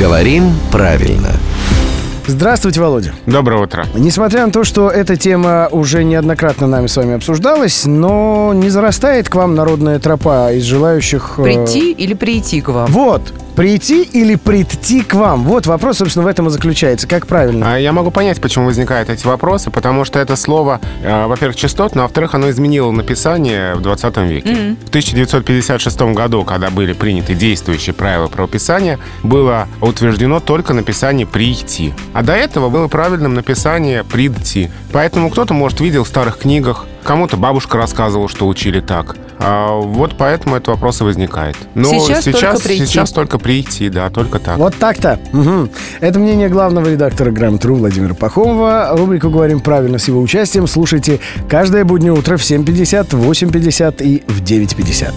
Говорим правильно. Здравствуйте, Володя. Доброе утро. Несмотря на то, что эта тема уже неоднократно нами с вами обсуждалась, но не зарастает к вам народная тропа из желающих... э, Прийти или прийти к вам? Вот, прийти или прийти к вам? Вот вопрос, собственно, в этом и заключается. Как правильно? А Я могу понять, почему возникают эти вопросы, потому что это слово, э, во-первых, частотно, а во-вторых, оно изменило написание в 20 веке. В 1956 году, когда были приняты действующие правила правописания, было утверждено только написание «прийти». А до этого было правильным написание «придти». Поэтому кто-то, может, видел в старых книгах, кому-то бабушка рассказывала, что учили так. А вот поэтому этот вопрос и возникает. Но Сейчас только прийти. сейчас только прийти, да, только так. Вот так-то. Мгм. Это мнение главного редактора Грамотру Владимира Пахомова. Рубрику «Говорим правильно» с его участием слушайте каждое буднее утро в 7.50, в 8.50 и в 9.50.